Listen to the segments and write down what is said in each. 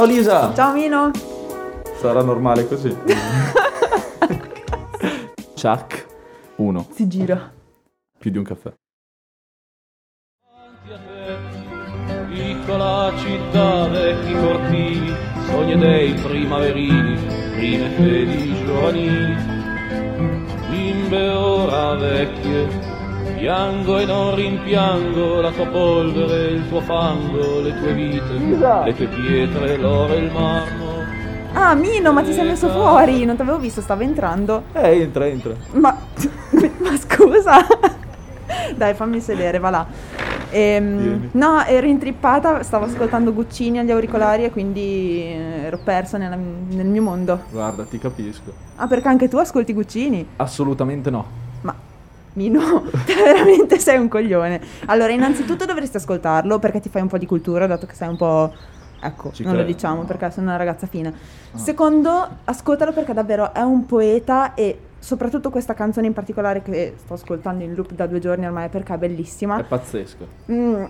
Ciao Lisa! Ciao Mino! Sarà normale così. Chuck 1. Si gira. Più di un caffè. Piccola città, vecchi cortili, sogni dei primaverili, prime fedi giovanili. Bimbe ora vecchie, piango e non rimpiango la tua polvere, il tuo fango, le tue vite, le tue pietre, l'oro e il marmo. Ah, Mino, ma ti sei messo fuori! Non ti avevo visto, stavo entrando. Eh, entra, entra. Ma, ma scusa! Dai, fammi sedere, va là. Ehm, no, ero intrippata, stavo ascoltando Guccini agli auricolari e quindi eh, ero persa nella- nel mio mondo. Guarda, ti capisco. Ah, perché anche tu ascolti Guccini? Assolutamente no. Ma Mino, te veramente sei un coglione. Allora, innanzitutto dovresti ascoltarlo perché ti fai un po' di cultura, dato che sei un po'. Ecco, Ci non lo credo, diciamo no. perché sono una ragazza fina. Ah. Secondo, ascoltalo perché davvero è un poeta e soprattutto questa canzone in particolare che sto ascoltando in loop da due giorni ormai perché è bellissima. È pazzesco. Mm,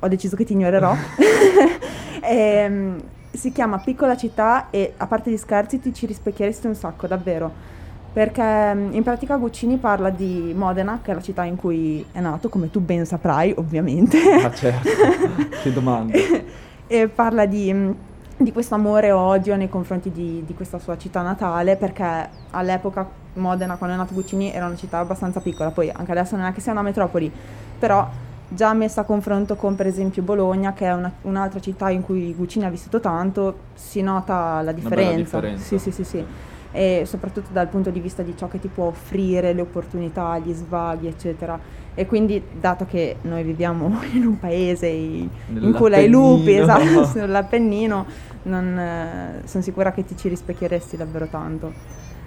ho deciso che ti ignorerò. Ehm, si chiama Piccola città e a parte gli scherzi ti ci rispecchieresti un sacco, davvero. Perché mm, in pratica Guccini parla di Modena, che è la città in cui è nato, come tu ben saprai, ovviamente. Ah, certo. che domanda. e parla di, mm, di questo amore e odio nei confronti di, di questa sua città natale, perché all'epoca Modena, quando è nato Guccini, era una città abbastanza piccola, poi anche adesso non è che sia una metropoli, però già messa a confronto con per esempio Bologna, che è una- un'altra città in cui Guccini ha vissuto tanto, si nota la differenza. differenza. Sì, sì, sì, sì. E soprattutto dal punto di vista di ciò che ti può offrire, le opportunità, gli svaghi, eccetera. E quindi, dato che noi viviamo in un paese in cui ai lupi, esatto, sull'Appennino, sono sicura che ti ci rispecchieresti davvero tanto.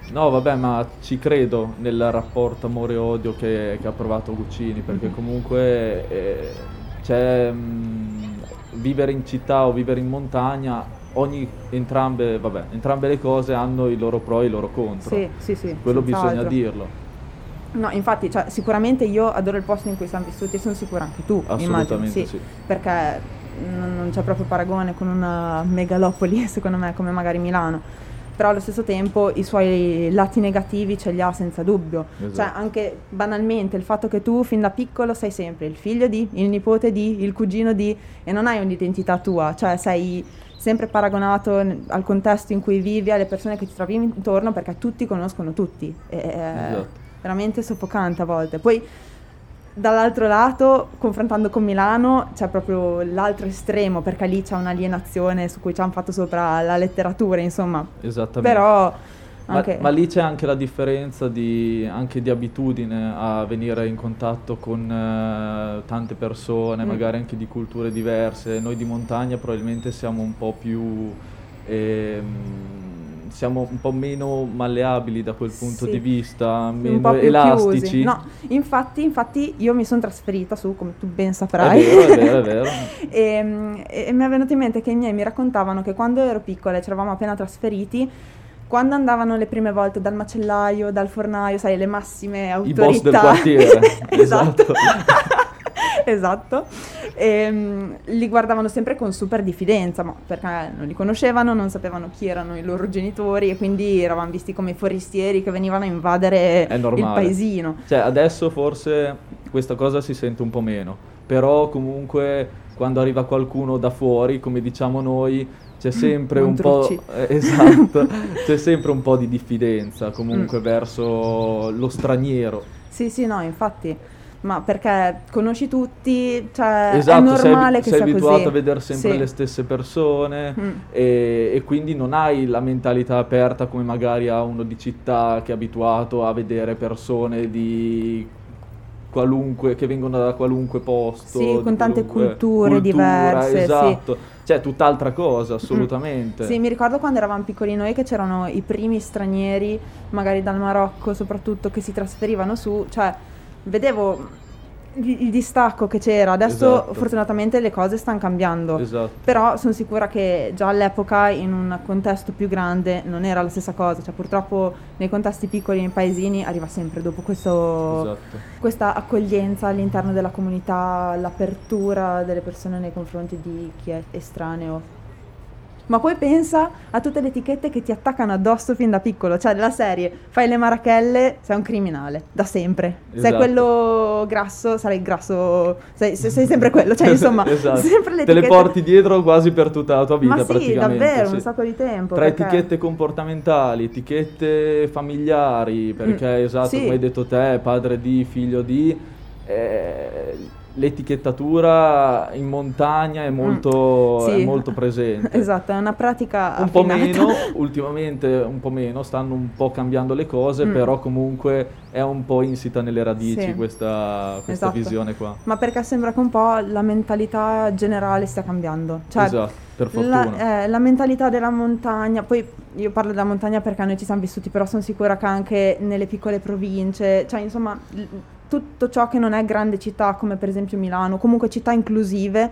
No, vabbè, ma ci credo nel rapporto amore-odio che, che ha provato Guccini, perché Mhm. comunque eh, c'è mm, vivere in città o vivere in montagna, ogni, entrambe, vabbè, entrambe le cose hanno i loro pro e i loro contro. Sì, sì, sì. Quello bisogna senz'altro. dirlo. No, infatti, cioè, sicuramente io adoro il posto in cui siamo vissuti e sono sicura anche tu, immagino, sì. sì. Perché non, c'è proprio paragone con una megalopoli, secondo me, come magari Milano. Però allo stesso tempo i suoi lati negativi ce li ha senza dubbio. Cioè, Esatto. anche banalmente il fatto che tu fin da piccolo sei sempre il figlio di, il nipote di, il cugino di e non hai un'identità tua, cioè sei sempre paragonato al contesto in cui vivi, alle persone che ti trovi intorno perché tutti conoscono tutti. È Esatto. veramente soffocante a volte. Poi dall'altro lato, confrontando con Milano, c'è proprio l'altro estremo perché lì c'è un'alienazione su cui ci hanno fatto sopra la letteratura, insomma. Esattamente. Però Ma, anche... ma lì c'è anche la differenza di, anche di abitudine a venire in contatto con eh, tante persone, Mm. magari anche di culture diverse. Noi di montagna probabilmente siamo un po' più... ehm, siamo un po' meno malleabili da quel punto Sì. di vista, un meno po' più elastici. chiusi. No, infatti, infatti io mi sono trasferita su, come tu ben È saprai. vero, è vero, è vero. e, mm, e- e mi è venuto in mente che i miei mi raccontavano che quando ero piccola e ci eravamo appena trasferiti, quando andavano le prime volte dal macellaio, dal fornaio, sai, le massime I autorità. boss del quartiere. esatto. esatto. esatto. Ehm, li guardavano sempre con super diffidenza, ma perché non li conoscevano, non sapevano chi erano i loro genitori e quindi eravamo visti come forestieri che venivano a invadere il paesino. Cioè, adesso forse questa cosa si sente un po' meno, però comunque quando arriva qualcuno da fuori, come diciamo noi, c'è sempre Non un po'... eh, esatto, c'è sempre un po' di diffidenza comunque Mm. verso lo straniero. Sì, sì, no, infatti. Ma perché conosci tutti, cioè esatto, è sei, normale che sei sia abituato così. a vedere sempre Sì. le stesse persone Mm. e, e quindi non hai la mentalità aperta come magari ha uno di città che è abituato a vedere persone di qualunque che vengono da qualunque posto Sì, con tante culture cultura, diverse, sì. Cioè tutt'altra cosa assolutamente. Sì, mi ricordo quando eravamo piccoli noi che c'erano i primi stranieri, magari dal Marocco soprattutto, che si trasferivano su, cioè vedevo il, distacco che c'era. Adesso Esatto. fortunatamente le cose stanno cambiando. esatto Però sono sicura che già all'epoca in un contesto più grande non era la stessa cosa, cioè purtroppo nei contesti piccoli, nei paesini, arriva sempre dopo questo, esatto questa accoglienza all'interno della comunità, l'apertura delle persone nei confronti di chi è estraneo. Ma poi pensa a tutte le etichette che ti attaccano addosso fin da piccolo, cioè della serie, fai le marachelle, sei un criminale, da sempre. Sei Esatto. quello grasso, sarai grasso, sei, sei- sei sempre quello, cioè insomma, Esatto. sempre le Te le porti dietro quasi per tutta la tua vita Ma sì, praticamente. davvero, sì. un sacco di tempo. Tra perché- etichette comportamentali, etichette familiari, perché Mm, esatto, sì. come hai detto te, padre di, figlio di, eh, l'etichettatura in montagna è molto, Mm, sì. è molto presente. Esatto, è una pratica Un po' affinata. meno, ultimamente un po' meno, stanno un po' cambiando le cose, Mm. però comunque è un po' insita nelle radici Sì. questa, questa Esatto. visione qua. Ma perché sembra che un po' la mentalità generale stia cambiando. Cioè, esatto, per fortuna. La, eh, la mentalità della montagna, poi io parlo della montagna perché noi ci siamo vissuti, però sono sicura che anche nelle piccole province, cioè insomma l- tutto ciò che non è grande città come per esempio Milano, comunque città inclusive,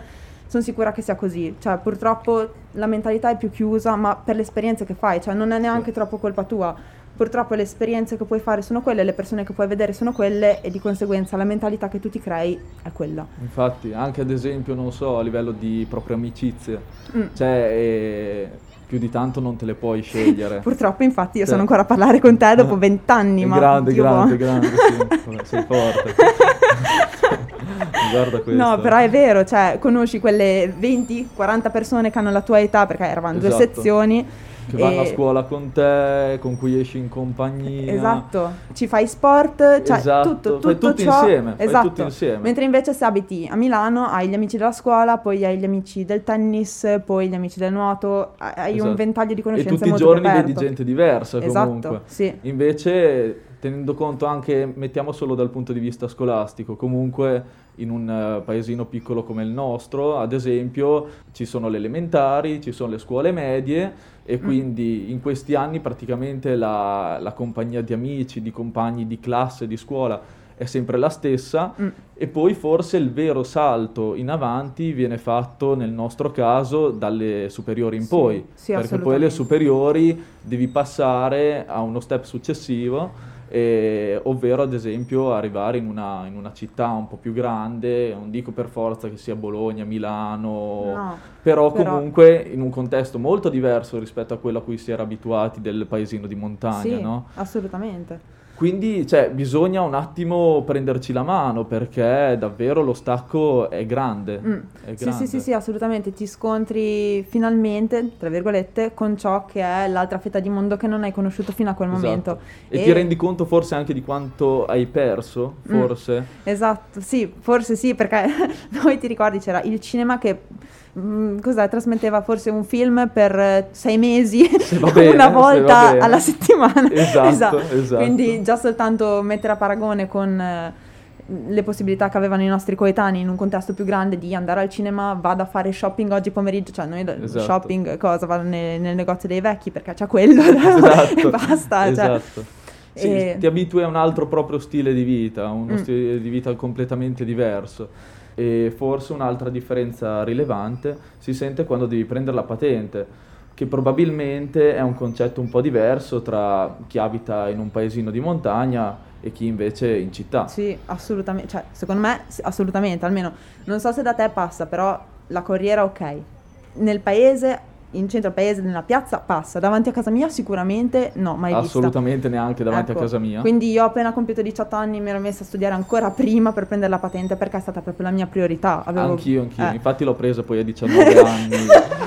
sono sicura che sia così. Cioè purtroppo la mentalità è più chiusa, ma per le esperienze che fai, cioè non è neanche troppo colpa tua. Purtroppo le esperienze che puoi fare sono quelle, le persone che puoi vedere sono quelle e di conseguenza la mentalità che tu ti crei è quella. Infatti, anche ad esempio, non so, a livello di proprie amicizie, Mm. cioè eh, più di tanto non te le puoi scegliere. Purtroppo, infatti, io Cioè- sono ancora a parlare con te dopo vent'anni. Ma grande, grande, buono. grande, sì. sei forte. Guarda questo. No, però è vero, cioè, conosci quelle 20-40 persone che hanno la tua età, perché eravamo due Esatto. sezioni. Che vanno a e- scuola con te, con cui esci in compagnia. Esatto, ci fai sport, cioè Esatto, tutto, fai tutto tutto ciò, insieme, esatto. tutto insieme. Mentre invece se abiti a Milano hai gli amici della scuola, poi hai gli amici del tennis, poi gli amici del nuoto, hai Esatto. un ventaglio di E conoscenze tutti i molto giorni più vedi aperto. gente diversa Esatto, comunque. sì. Invece, tenendo conto anche, mettiamo solo dal punto di vista scolastico, comunque in un eh, paesino piccolo come il nostro, ad esempio, ci sono le elementari, ci sono le scuole medie Mm. e quindi in questi anni praticamente la, la compagnia di amici, di compagni di classe, di scuola è sempre la stessa Mm. e poi forse il vero salto in avanti viene fatto nel nostro caso dalle superiori in Sì, poi, sì, perché poi assolutamente. le superiori devi passare a uno step successivo, eh, ovvero ad esempio arrivare in una, in una città un po' più grande, non dico per forza che sia Bologna, Milano, No, però però- comunque in un contesto molto diverso rispetto a quello a cui si era abituati del paesino di montagna, sì, no? assolutamente. Quindi, cioè, bisogna un attimo prenderci la mano perché davvero lo stacco è grande. Mm. è Sì, grande. sì, sì, sì, assolutamente. Ti scontri finalmente, tra virgolette, con ciò che è l'altra fetta di mondo che non hai conosciuto fino a quel Esatto. momento. E, ti rendi conto forse anche di quanto hai perso, Mm. forse? Esatto, sì, forse sì, perché poi ti ricordi c'era il cinema che mm, cos'è, trasmetteva forse un film per eh, sei mesi, Se bene, una volta alla settimana. Esatto, esatto. Quindi già soltanto mettere a paragone con eh, le possibilità che avevano i nostri coetanei in un contesto più grande di andare al cinema, vado a fare shopping oggi pomeriggio, cioè noi Esatto. shopping cosa, vado ne- nel negozio dei vecchi perché c'è quello Esatto, e basta. cioè. esatto. Sì, E- ti abitui a un altro proprio stile di vita, uno Mm. stile di vita completamente diverso. E forse un'altra differenza rilevante si sente quando devi prendere la patente, che probabilmente è un concetto un po' diverso tra chi abita in un paesino di montagna e chi invece in città. Sì, assolutamente, cioè secondo me assolutamente, almeno non so se da te passa, però la corriera ok. Nel paese, in centro al paese, nella piazza passa, davanti a casa mia sicuramente no, mai vista. Assolutamente neanche davanti Ecco, a casa mia. Quindi io ho appena compiuto 18 anni mi ero messa a studiare ancora prima per prendere la patente perché è stata proprio la mia priorità. Avevo- Anch'io, anch'io. eh. Infatti l'ho presa poi a 19 anni.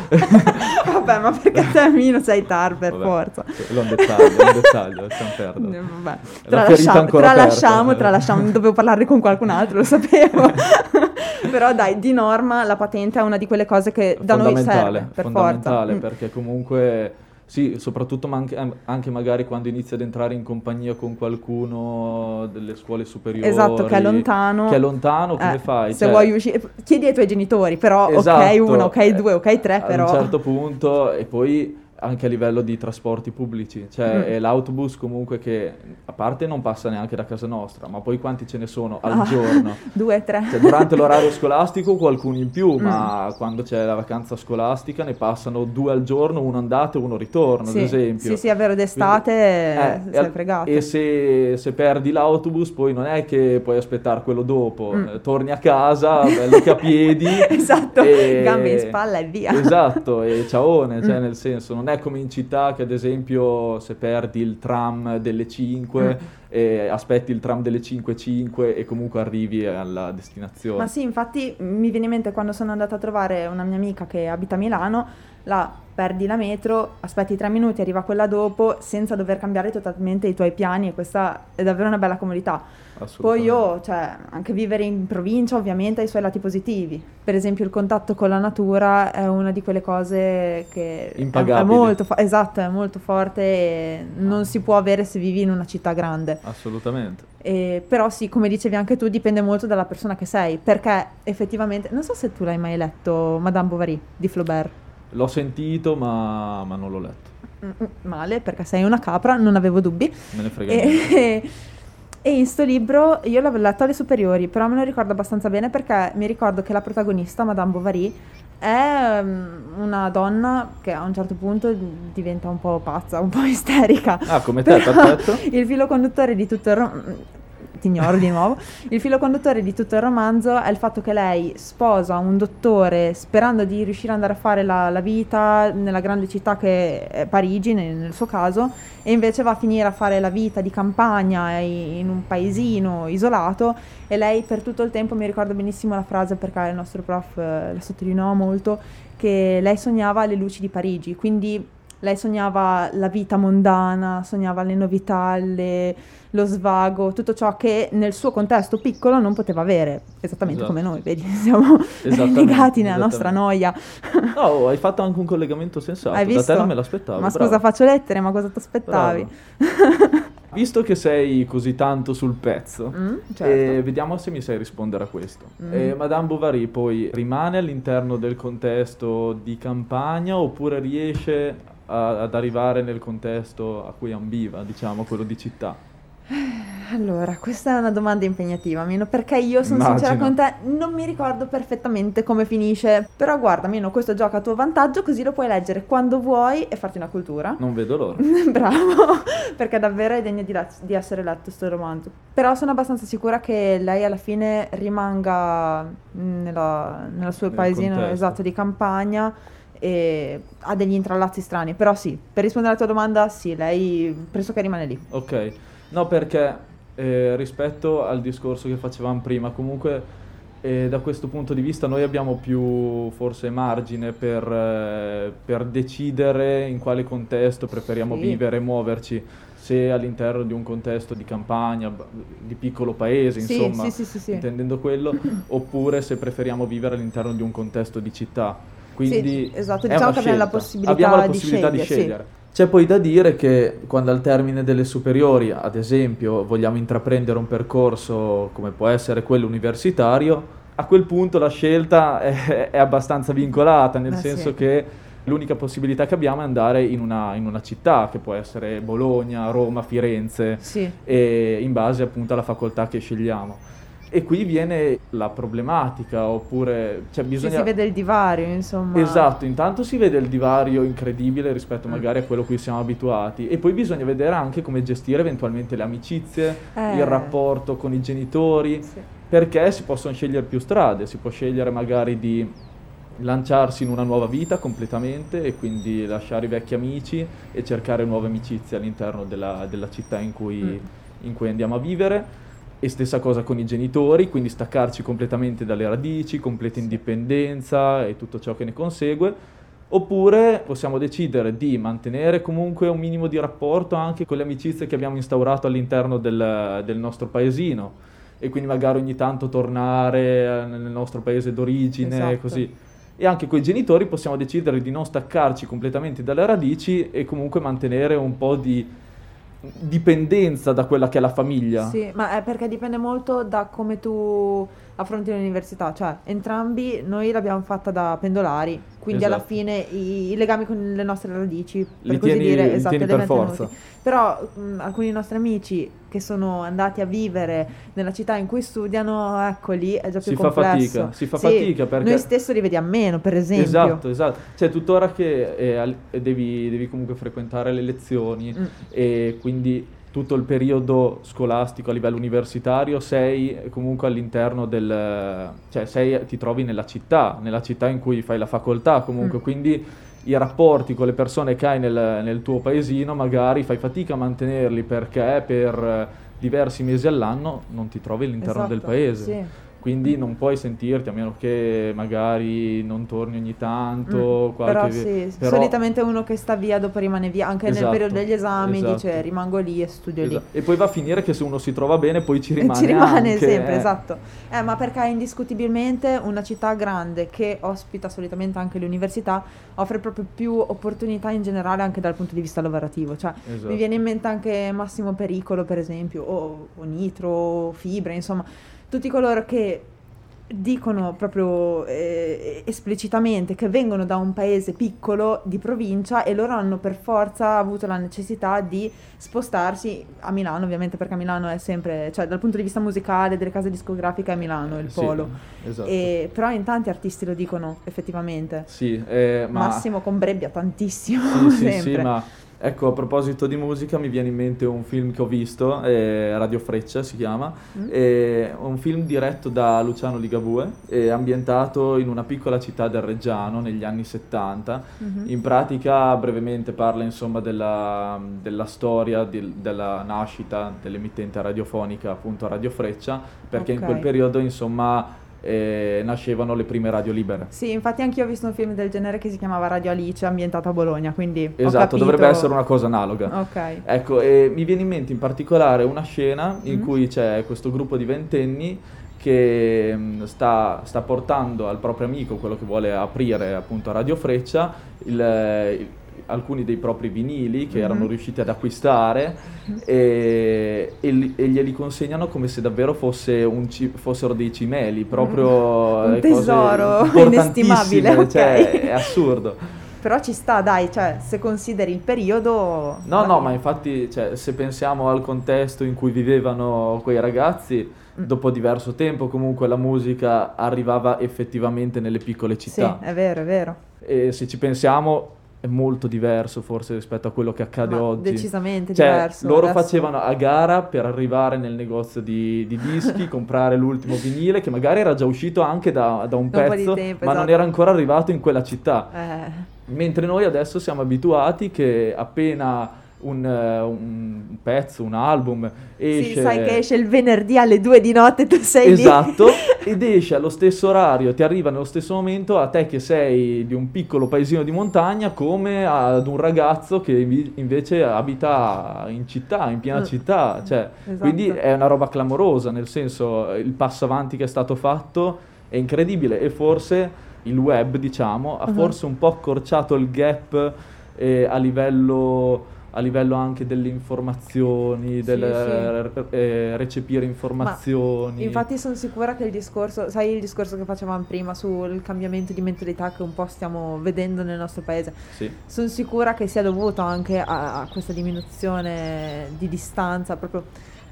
Vabbè, ma perché te Mino sei tar per Vabbè, forza. È un dettaglio, è un dettaglio, lasciamo perdere. Vabbè, tralasciamo, tralasciamo, tralasciamo, dovevo parlarne con qualcun altro, lo sapevo. Però dai, di norma la patente è una di quelle cose che da noi fondamentale, serve, per fondamentale forza. Mm. perché comunque sì, soprattutto ma anche, anche magari quando inizi ad entrare in compagnia con qualcuno delle scuole superiori. Esatto, che è lontano. Che è lontano, come Eh, fai? Se Cioè, vuoi uscire, chiedi ai tuoi genitori, però ok esatto, uno, ok due, ok tre, però... un certo punto e poi anche a livello di trasporti pubblici, cioè Mm. è l'autobus comunque che a parte non passa neanche da casa nostra, ma poi quanti ce ne sono al Ah. giorno? Due, tre. Cioè, durante l'orario scolastico qualcuno in più, Mm. ma quando c'è la vacanza scolastica ne passano due al giorno, uno andata e uno ritorno, sì. ad esempio. Sì, sì, è vero, d'estate Eh, sei e- fregato. E se, se perdi l'autobus, poi non è che puoi aspettare quello dopo, Mm. eh, torni a casa, bello che a piedi. esatto, e- gambe in spalla e via. Esatto, e ciaone, cioè Mm. nel senso, non è come in città che ad esempio se perdi il tram delle 5 Mm. e aspetti il tram delle 5.05 e comunque arrivi alla destinazione. Ma sì, infatti mi viene in mente quando sono andata a trovare una mia amica che abita a Milano, là perdi la metro, aspetti tre minuti, arriva quella dopo, senza dover cambiare totalmente i tuoi piani e questa è davvero una bella comodità. Poi io, cioè, anche vivere in provincia ovviamente ha i suoi lati positivi. Per esempio il contatto con la natura è una di quelle cose che è- è, molto, fo- esatto, è molto forte e non si può avere se vivi in una città grande. Assolutamente. E- però sì, come dicevi anche tu, dipende molto dalla persona che sei, perché effettivamente, non so se tu l'hai mai letto, Madame Bovary di Flaubert. L'ho sentito ma, ma non l'ho letto, Mm, mm, Male, perché sei una capra, non avevo dubbi. me ne frega. E, e in sto libro io l'avevo letto alle superiori, però me lo ricordo abbastanza bene perché mi ricordo che la protagonista, Madame Bovary, è mm, una donna che a un certo punto diventa un po' pazza, un po' isterica. Ah, come te, perfetto. Il filo conduttore di tutto il romanzo. Ti ignoro di nuovo. Il filo conduttore di tutto il romanzo è il fatto che lei sposa un dottore sperando di riuscire ad andare a fare la, la vita nella grande città che è Parigi, nel, nel suo caso, e invece va a finire a fare la vita di campagna in un paesino isolato. E lei per tutto il tempo mi ricordo benissimo la frase perché il nostro prof eh, la sottolineò molto, che lei sognava le luci di Parigi, quindi lei sognava la vita mondana, sognava le novità, le- lo svago, tutto ciò che nel suo contesto piccolo non poteva avere, esattamente Esatto. come noi, vedi, siamo legati nella nostra noia. No, hai fatto anche un collegamento sensato, Hai da visto? te non me l'aspettavo. Ma bravo. scusa, faccio lettere, ma cosa ti aspettavi? Visto che sei così tanto sul pezzo, Mm, eh, certo. vediamo se mi sai rispondere a questo. Mm. Eh, Madame Bovary poi rimane all'interno del contesto di campagna oppure riesce a- ad arrivare nel contesto a cui ambiva, diciamo, quello di città? Allora, questa è una domanda impegnativa, Mino, perché io sono Immagino. sincera con te, non mi ricordo perfettamente come finisce. Però guarda, Mino, questo gioca a tuo vantaggio, così lo puoi leggere quando vuoi e farti una cultura. Non vedo l'ora. Bravo, perché davvero è degno di, let- di essere letto questo romanzo. Però sono abbastanza sicura che lei alla fine rimanga nella, nel suo Nel paesino contesto. esatto di campagna e ha degli intrallazzi strani. Però sì, per rispondere alla tua domanda, sì, lei pressoché rimane lì. Ok, no perché eh, rispetto al discorso che facevamo prima, comunque eh, da questo punto di vista noi abbiamo più forse margine per, eh, per decidere in quale contesto preferiamo Sì. vivere e muoverci, se all'interno di un contesto di campagna, di piccolo paese, Sì, insomma, sì. intendendo quello, oppure se preferiamo vivere all'interno di un contesto di città. Quindi Sì, esatto, è diciamo una che abbiamo la scelta. possibilità Abbiamo la di possibilità di scegliere, sì. scegliere. C'è poi da dire che quando al termine delle superiori, ad esempio, vogliamo intraprendere un percorso come può essere quello universitario, a quel punto la scelta è, è abbastanza vincolata, nel Eh, senso sì. che l'unica possibilità che abbiamo è andare in una, in una città, che può essere Bologna, Roma, Firenze, Sì. e in base appunto alla facoltà che scegliamo. E qui viene la problematica, oppure cioè bisogna... si vede il divario, insomma. Esatto, intanto si vede il divario incredibile rispetto magari a quello a cui siamo abituati e poi bisogna vedere anche come gestire eventualmente le amicizie, Eh. il rapporto con i genitori, Sì. perché si possono scegliere più strade, si può scegliere magari di lanciarsi in una nuova vita completamente e quindi lasciare i vecchi amici e cercare nuove amicizie all'interno della, della città in cui, Mm. in cui andiamo a vivere. E stessa cosa con i genitori, quindi staccarci completamente dalle radici, completa indipendenza e tutto ciò che ne consegue. Oppure possiamo decidere di mantenere comunque un minimo di rapporto anche con le amicizie che abbiamo instaurato all'interno del, del nostro paesino e quindi magari ogni tanto tornare eh, nel nostro paese d'origine Esatto. così. E anche con i genitori possiamo decidere di non staccarci completamente dalle radici e comunque mantenere un po' di dipendenza da quella che è la famiglia. Sì, ma è perché dipende molto da come tu affronti l'università, cioè entrambi noi l'abbiamo fatta da pendolari, quindi alla Esatto. fine i, i legami con le nostre radici, per Li così tieni- dire, esatto, tieni per forza. tenuti. Però mh, alcuni nostri amici che sono andati a vivere nella città in cui studiano, ecco lì è già più Si fa complesso. fatica, si fa Sì, fatica perché- Noi stesso li vediamo meno, per esempio. Esatto, esatto. Cioè, tuttora che eh, devi, devi comunque frequentare le lezioni Mm. e quindi tutto il periodo scolastico a livello universitario sei comunque all'interno del... cioè sei, ti trovi nella città, nella città in cui fai la facoltà comunque, Mm. quindi i rapporti con le persone che hai nel, nel tuo paesino magari fai fatica a mantenerli perché per diversi mesi all'anno non ti trovi all'interno del Esatto, paese. sì. Quindi non puoi sentirti a meno che magari non torni ogni tanto. Mm, qualche- però sì, però- solitamente uno che sta via dopo rimane via, anche Esatto, nel periodo degli esami esatto. dice rimango lì e studio lì. Esatto. E poi va a finire che se uno si trova bene poi ci rimane. ci rimane anche, sempre, eh. esatto. Eh, ma perché indiscutibilmente una città grande che ospita solitamente anche le università, offre proprio più opportunità in generale anche dal punto di vista lavorativo. Cioè, Esatto. mi viene in mente anche Massimo Pericolo, per esempio, o, o Nitro, o Fibre, insomma, tutti coloro che dicono proprio eh, esplicitamente che vengono da un paese piccolo di provincia e loro hanno per forza avuto la necessità di spostarsi a Milano, ovviamente perché Milano è sempre, cioè dal punto di vista musicale, delle case discografiche è Milano il Sì, polo. esatto. E, però in tanti artisti lo dicono effettivamente. Sì, eh, ma... Massimo con Brebbia tantissimo, Sì, sì, sempre. sì, ma ecco, a proposito di musica mi viene in mente un film che ho visto, eh, Radio Freccia si chiama, Mm. è un film diretto da Luciano Ligabue, è ambientato in una piccola città del Reggiano negli anni 70. Mhm. In pratica, brevemente, parla insomma della, della storia di- della nascita dell'emittente radiofonica, appunto Radio Freccia, perché in Ok. quel periodo, insomma, eh, nascevano le prime radio libere. Sì, infatti anch'io ho visto un film del genere che si chiamava Radio Alice, ambientato a Bologna, quindi Esatto, dovrebbe essere una cosa analoga. Ok. Ecco, e mi viene in mente in particolare una scena in Mm. cui c'è questo gruppo di ventenni che mh, sta, sta portando al proprio amico, quello che vuole aprire appunto Radio Freccia, il- il- alcuni dei propri vinili che Mhm. erano riusciti ad acquistare e, e li- e glieli consegnano come se davvero fosse un ci- fossero dei cimeli, proprio Un le cose tesoro inestimabile, cioè, ok. è assurdo. Però ci sta, dai, cioè, se consideri il periodo... No, no, ma infatti, cioè, se pensiamo al contesto in cui vivevano quei ragazzi, Mm. dopo diverso tempo comunque la musica arrivava effettivamente nelle piccole Sì, città. è vero, è vero. E se ci pensiamo è molto diverso forse rispetto a quello che accade Ma oggi. decisamente Cioè, diverso. loro adesso. facevano a gara per arrivare nel negozio di, di dischi, comprare l'ultimo vinile che magari era già uscito anche da, da un Da un pezzo, tempo, ma non esatto. era ancora arrivato in quella città. Eh, Mentre noi adesso siamo abituati che appena un, eh, un pezzo, un album esce... Sì, sai che esce il venerdì alle due di notte, tu sei lì. Esatto, ed esce allo stesso orario, ti arriva nello stesso momento a te che sei di un piccolo paesino di montagna come ad un ragazzo che invece abita in città, in piena Mm. città, cioè, Esatto. quindi è una roba clamorosa, nel senso il passo avanti che è stato fatto è incredibile e forse il web, diciamo, ha Mhm. forse un po' accorciato il gap eh, a livello a livello anche delle informazioni, del sì. eh, recepire informazioni. Infatti sono sicura che il discorso, sai il discorso che facevamo prima sul cambiamento di mentalità che un po' stiamo vedendo nel nostro paese, Sì. sono sicura che sia dovuto anche a, a questa diminuzione di distanza, proprio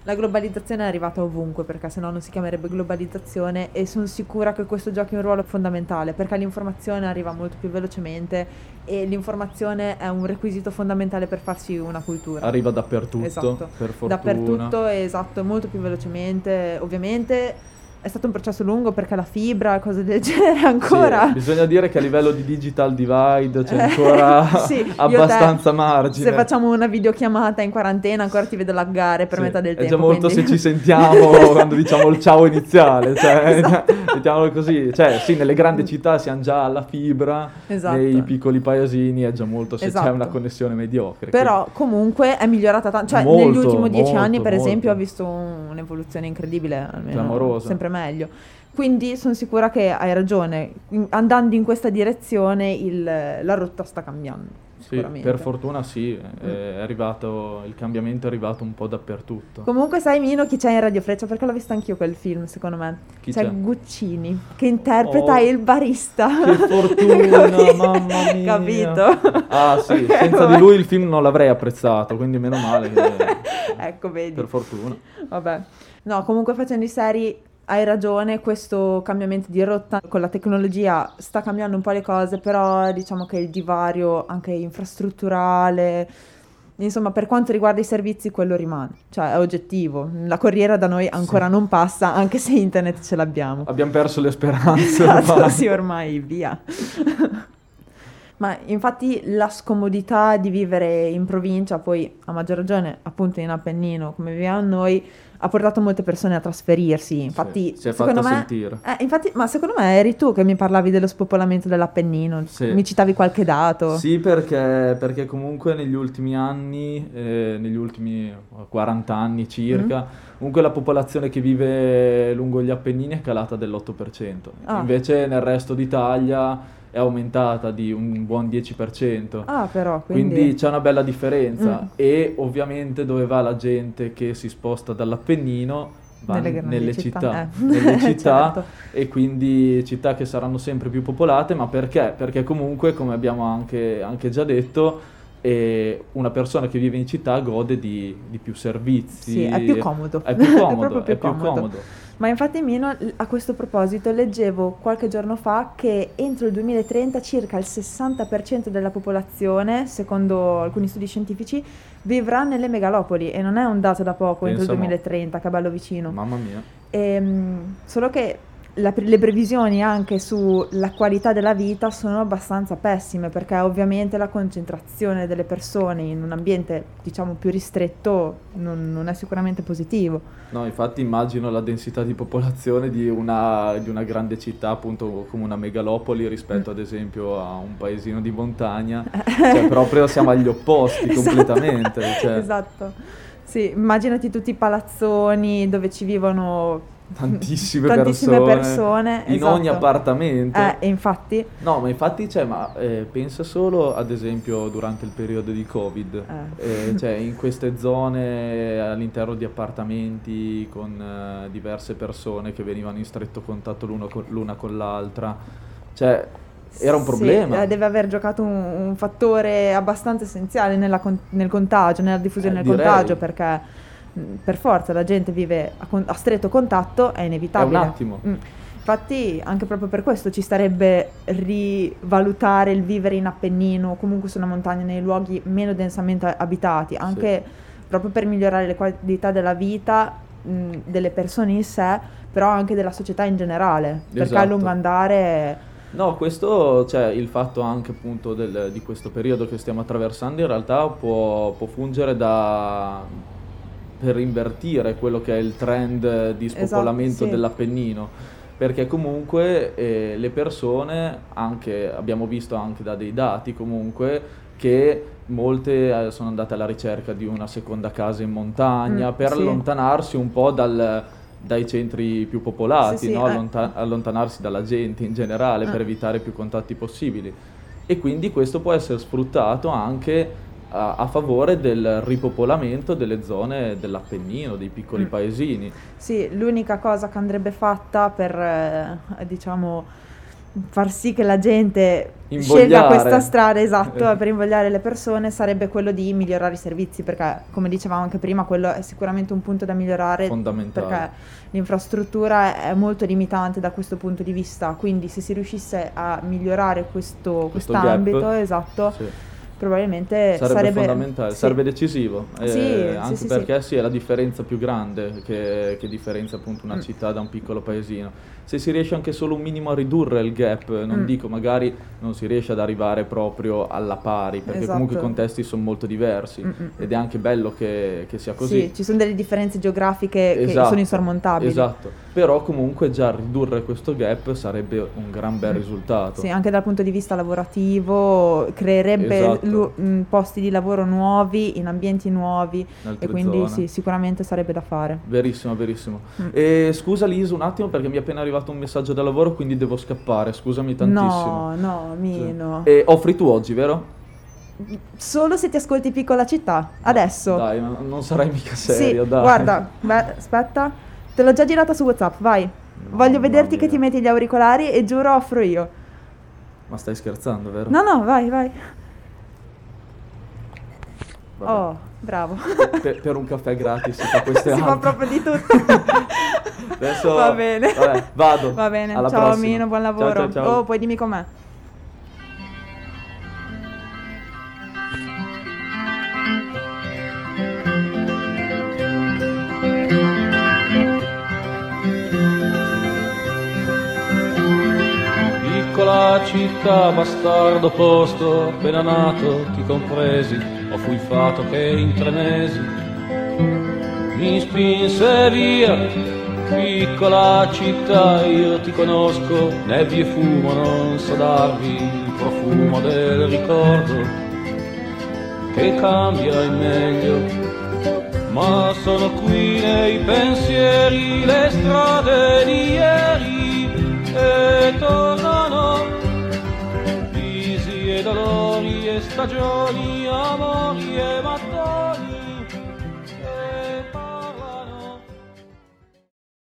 la globalizzazione è arrivata ovunque perché sennò non si chiamerebbe globalizzazione e sono sicura che questo giochi un ruolo fondamentale perché l'informazione arriva molto più velocemente e l'informazione è un requisito fondamentale per farsi una cultura. Arriva dappertutto, Esatto. per fortuna. Dappertutto, esatto, molto più velocemente. Ovviamente è stato un processo lungo perché la fibra, cose del genere ancora. Sì, bisogna dire che a livello di digital divide c'è ancora sì, io te, abbastanza margine. Se facciamo una videochiamata in quarantena ancora ti vedo laggare per Sì, metà del è tempo. già molto quindi- se ci sentiamo quando diciamo il ciao iniziale, cioè, Esatto. mettiamolo così, cioè sì, nelle grandi città siamo già alla fibra, Esatto. nei piccoli paesini è già molto se c'è Esatto. una connessione mediocre. Però comunque è migliorata tanto. Cioè, Molto, negli ultimi dieci molto, anni, per molto. esempio, ho visto un- un'evoluzione incredibile. Almeno Clamorosa. Sempre meglio. Quindi sono sicura che hai ragione. Andando in questa direzione, il- la rotta sta cambiando. sicuramente. per fortuna sì, è arrivato, il cambiamento è arrivato un po' dappertutto. Comunque sai Mino chi c'è in Radio Freccia? Perché l'ho visto anch'io quel film, secondo me. Chi c'è, c'è? Guccini, che interpreta Oh, il barista. Che fortuna, Capito? mamma mia. Capito? Ah sì, Ok, senza vabbè. di lui il film non l'avrei apprezzato, quindi meno male che... ecco, vedi. per fortuna. Vabbè. No, comunque facendo i seri hai ragione, questo cambiamento di rotta con la tecnologia sta cambiando un po' le cose, però diciamo che il divario anche infrastrutturale, insomma, per quanto riguarda i servizi quello rimane, cioè è oggettivo. La corriera da noi ancora non passa, anche se internet ce l'abbiamo. Abbiamo perso le speranze. Esatto, ormai. sì, ormai via. Ma infatti la scomodità di vivere in provincia, poi a maggior ragione appunto in Appennino, come viviamo noi, ha portato molte persone a trasferirsi. Infatti, si è fatta me, sentire. eh, infatti, ma secondo me eri tu che mi parlavi dello spopolamento dell'Appennino, Sì. mi citavi qualche dato. Sì, perché, perché comunque negli ultimi anni, eh, negli ultimi 40 anni circa, Mm. comunque la popolazione che vive lungo gli Appennini è calata dell'8%. Ah. Invece nel resto d'Italia è aumentata di un buon 10%. Ah, però, Quindi quindi... c'è una bella differenza Mm. e ovviamente dove va la gente che si sposta dall'Appennino va Nelle nelle, città, città, eh. nelle città Certo. e quindi città che saranno sempre più popolate, ma perché? Perché comunque, come abbiamo anche, anche già detto, eh, una persona che vive in città gode di, di più servizi. Sì, è più comodo. È più comodo, proprio più è più comodo. Ma infatti Mino, a questo proposito, leggevo qualche giorno fa che entro il 2030 circa il 60% della popolazione, secondo alcuni studi scientifici, vivrà nelle megalopoli e non è un dato da poco entro il Pensa mo. 2030, che è bello vicino. Mamma mia. Ehm, solo che la le previsioni anche sulla qualità della vita sono abbastanza pessime perché ovviamente la concentrazione delle persone in un ambiente diciamo più ristretto non, non è sicuramente positivo. No, infatti immagino la densità di popolazione di una, di una grande città, appunto come una megalopoli rispetto ad esempio a un paesino di montagna, cioè proprio siamo agli opposti Esatto. completamente. cioè, Esatto. Sì, immaginati tutti i palazzoni dove ci vivono Tantissime, tantissime persone, persone, in esatto. ogni appartamento. Eh, e infatti, No, ma infatti, cioè, ma, eh, pensa solo ad esempio durante il periodo di Covid, Eh. Eh, cioè in queste zone all'interno di appartamenti con eh, diverse persone che venivano in stretto contatto l'uno con- l'una con l'altra, cioè era un Sì, problema. eh, deve aver giocato un, un fattore abbastanza essenziale nella con- nel contagio, nella diffusione Eh, del direi. contagio, perché per forza la gente vive a, con- a stretto contatto, è inevitabile. È un attimo. Mm. Infatti, anche proprio per questo ci starebbe rivalutare il vivere in Appennino, o comunque su una montagna, nei luoghi meno densamente abitati, anche proprio per migliorare le qualità della vita mh, delle persone in sé, però anche della società in generale, perché a Esatto. lungo andare... No, questo, cioè il fatto anche appunto del- di questo periodo che stiamo attraversando in realtà può, può fungere da, per invertire quello che è il trend di spopolamento Esatto, sì. dell'Appennino. Perché comunque eh, le persone, anche, abbiamo visto anche da dei dati comunque, che molte eh, sono andate alla ricerca di una seconda casa in montagna Mm, per sì. allontanarsi un po' dal- dai centri più popolati, Sì, no? eh. Allonta- allontanarsi dalla gente in generale per Eh. evitare più contatti possibili. E quindi questo può essere sfruttato anche a, a favore del ripopolamento delle zone dell'Appennino, dei piccoli Mm. paesini. Sì, l'unica cosa che andrebbe fatta per, eh, diciamo, far sì che la gente scelga Invogliare. questa strada, esatto, Eh. per invogliare le persone, sarebbe quello di migliorare i servizi, perché come dicevamo anche prima, quello è sicuramente un punto da migliorare, Fondamentale. perché l'infrastruttura è molto limitante da questo punto di vista, quindi se si riuscisse a migliorare questo, Questo quest'ambito, gap. esatto, Sì. Probabilmente Sarebbe, sarebbe, fondamentale, sì. sarebbe decisivo, eh, Sì, anche sì, perché sì. è la differenza più grande che, che differenzia appunto una Mm. città da un piccolo paesino. Se si riesce anche solo un minimo a ridurre il gap, non Mm. dico magari non si riesce ad arrivare proprio alla pari, perché Esatto. comunque i contesti sono molto diversi Mm, mm, ed è anche bello che, che sia così. Sì, ci sono delle differenze geografiche che Esatto, sono insormontabili. Esatto, però comunque già ridurre questo gap sarebbe un gran bel Mm. risultato. Sì, anche dal punto di vista lavorativo creerebbe Esatto. Lu- mh, posti di lavoro nuovi, in ambienti nuovi altre e quindi sì, sicuramente sarebbe da fare. Verissimo, verissimo. Mm. E scusa Lisu un attimo perché mi è appena arrivato un messaggio da lavoro, quindi devo scappare, scusami tantissimo. No, no, Mino. E offri tu oggi, vero? solo se ti ascolti piccola città. Adesso. Dai, no- non sarai mica sì, serio, dai. guarda, beh, aspetta. Te l'ho già girata su WhatsApp, vai. Voglio Mamma vederti che mia. ti metti gli auricolari e giuro offro io. Ma stai scherzando, vero? No, no, vai, vai. Vabbè. Oh, bravo. Per, per un caffè gratis si fa queste si fa proprio di tutto. Adesso Va bene. Vabbè, vado. Va bene. Alla ciao prossima. Mino, buon Ciao, lavoro. ciao, ciao. Oh, poi dimmi com'è. Piccola città, bastardo posto, appena nato ti compresi, ho fu il fato che in tre mesi mi spinse via. Piccola città, io ti conosco, nebbie e fumo, non so darvi il profumo del ricordo che cambia in meglio. Ma sono qui nei pensieri, le strade di ieri e tornano مستجابی یا باقی